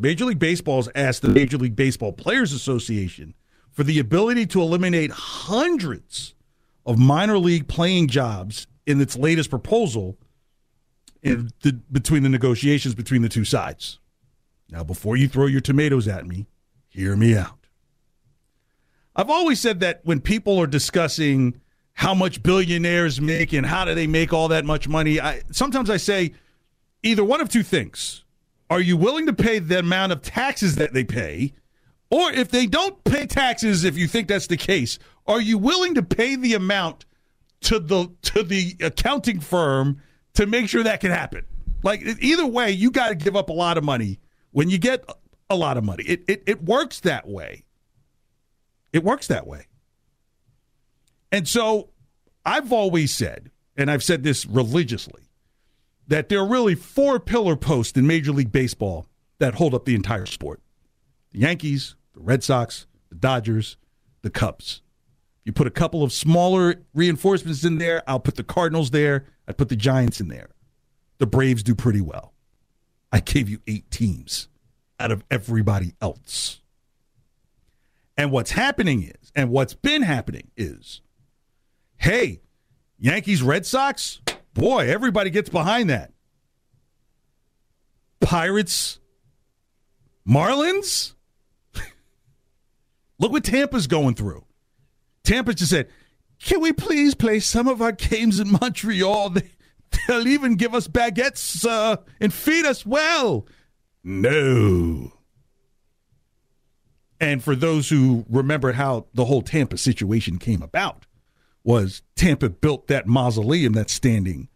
Major League Baseball has asked the Major League Baseball Players Association for the ability to eliminate hundreds of minor league playing jobs in its latest proposal in the, between the negotiations between the two sides. Now, before you throw your tomatoes at me, hear me out. I've always said that when people are discussing how much billionaires make and how do they make all that much money, I, sometimes I say either one of two things. Are you willing to pay the amount of taxes that they pay? Or if they don't pay taxes, if you think that's the case, are you willing to pay the amount to the to the accounting firm to make sure that can happen? Like either way, you got to give up a lot of money when you get a lot of money. It, it it works that way. It works that way. And so I've always said, and I've said this religiously, that there are really four pillar posts in Major League Baseball that hold up the entire sport the Yankees, the Red Sox, the Dodgers, the Cubs. You put a couple of smaller reinforcements in there. I'll put the Cardinals there. I put the Giants in there. The Braves do pretty well. I gave you eight teams out of everybody else. And what's happening is, and what's been happening is, hey, Yankees, Red Sox, boy, everybody gets behind that. Pirates, Marlins, look what Tampa's going through. Tampa just said, can we please play some of our games in Montreal? They, will even give us baguettes uh, and feed us well. No. And for those who remember how the whole Tampa situation came about, was Tampa built that mausoleum that's standing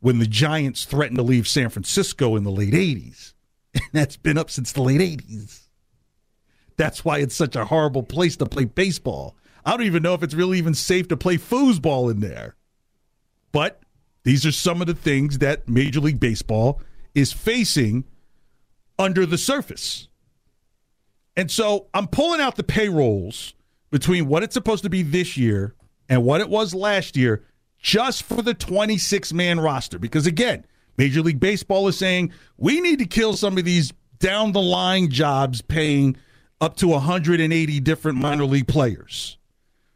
when the Giants threatened to leave San Francisco in the late 80s. And that's been up since the late 80s. That's why it's such a horrible place to play baseball. I don't even know if it's really even safe to play foosball in there. But these are some of the things that Major League Baseball is facing under the surface. And so I'm pulling out the payrolls between what it's supposed to be this year and what it was last year just for the 26 man roster. Because again, Major League Baseball is saying we need to kill some of these down the line jobs paying up to 180 different minor league players.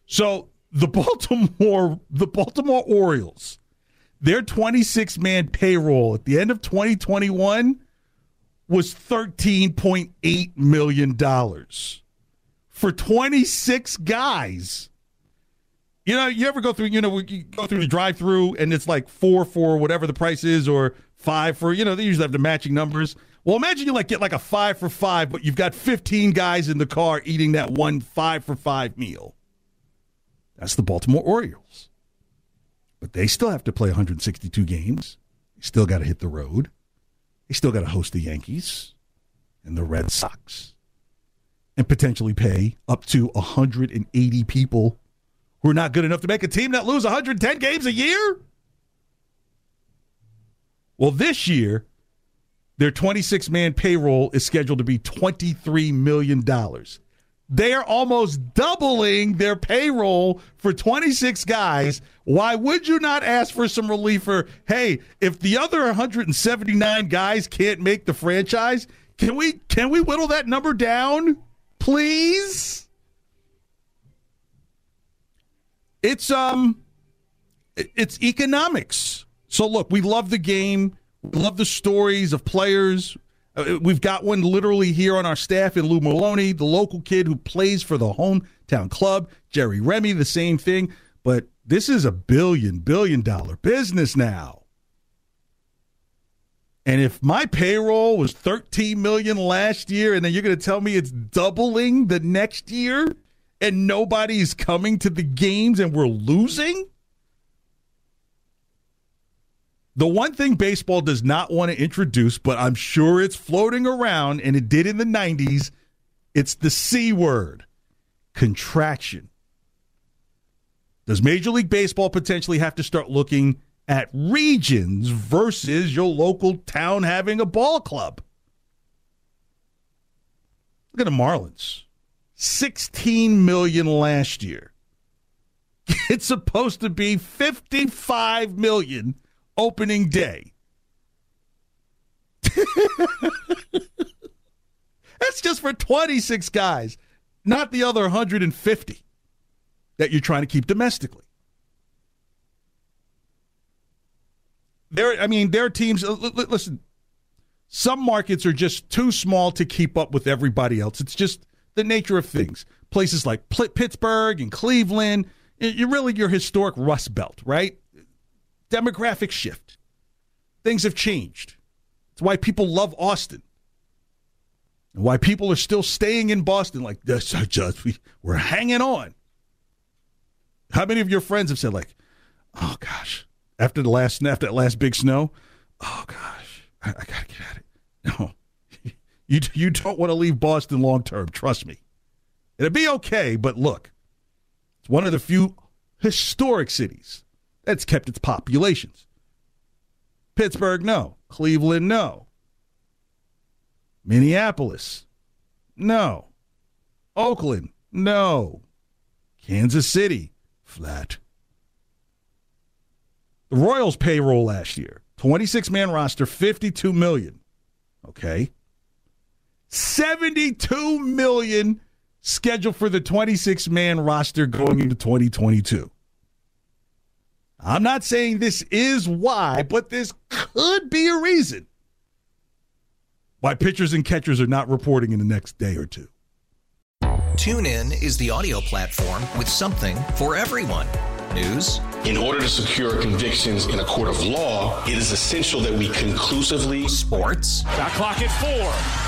So the Baltimore the Baltimore Orioles, their 26 man payroll at the end of 2021 was 13.8 million dollars for 26 guys. You know, you ever go through, you know, you go through the drive through and it's like four for whatever the price is or five for, you know, they usually have the matching numbers. Well, imagine you like get like a five for five, but you've got 15 guys in the car eating that one five for five meal. That's the Baltimore Orioles. But they still have to play 162 games. They still got to hit the road. They still got to host the Yankees and the Red Sox and potentially pay up to 180 people who are not good enough to make a team that lose 110 games a year? Well, this year, their 26 man payroll is scheduled to be $23 million. They are almost doubling their payroll for 26 guys. Why would you not ask for some relief for, hey, if the other 179 guys can't make the franchise, can we can we whittle that number down? Please? It's um it's economics. So look, we love the game. We love the stories of players. Uh, we've got one literally here on our staff in Lou Merloni, the local kid who plays for the hometown club. Jerry Remy, the same thing. But this is a billion, billion dollar business now. And if my payroll was 13 million last year, and then you're going to tell me it's doubling the next year, and nobody's coming to the games and we're losing? The one thing baseball does not want to introduce, but I'm sure it's floating around, and it did in the 90s, it's the C word contraction. Does Major League Baseball potentially have to start looking at regions versus your local town having a ball club? Look at the Marlins. 16 million last year. It's supposed to be 55 million opening day. That's just for 26 guys, not the other 150 that you're trying to keep domestically. There, I mean, there are teams. Uh, listen, some markets are just too small to keep up with everybody else. It's just the nature of things. Places like Pittsburgh and Cleveland, you're really your historic Rust Belt, right? Demographic shift. Things have changed. It's why people love Austin. And why people are still staying in Boston like this. Just we, we're hanging on. How many of your friends have said like, "Oh gosh, after the last after that last big snow, oh gosh, I, I gotta get at it." No, you you don't want to leave Boston long term. Trust me, it'll be okay. But look, it's one of the few historic cities that's kept its populations. Pittsburgh, no. Cleveland, no. Minneapolis, no. Oakland, no. Kansas City, flat. The Royals payroll last year, 26 man roster, 52 million. Okay. 72 million scheduled for the 26 man roster going into 2022. I'm not saying this is why, but this could be a reason why pitchers and catchers are not reporting in the next day or two. TuneIn is the audio platform with something for everyone. News. In order to secure convictions in a court of law, it is essential that we conclusively. Sports. Got clock at four.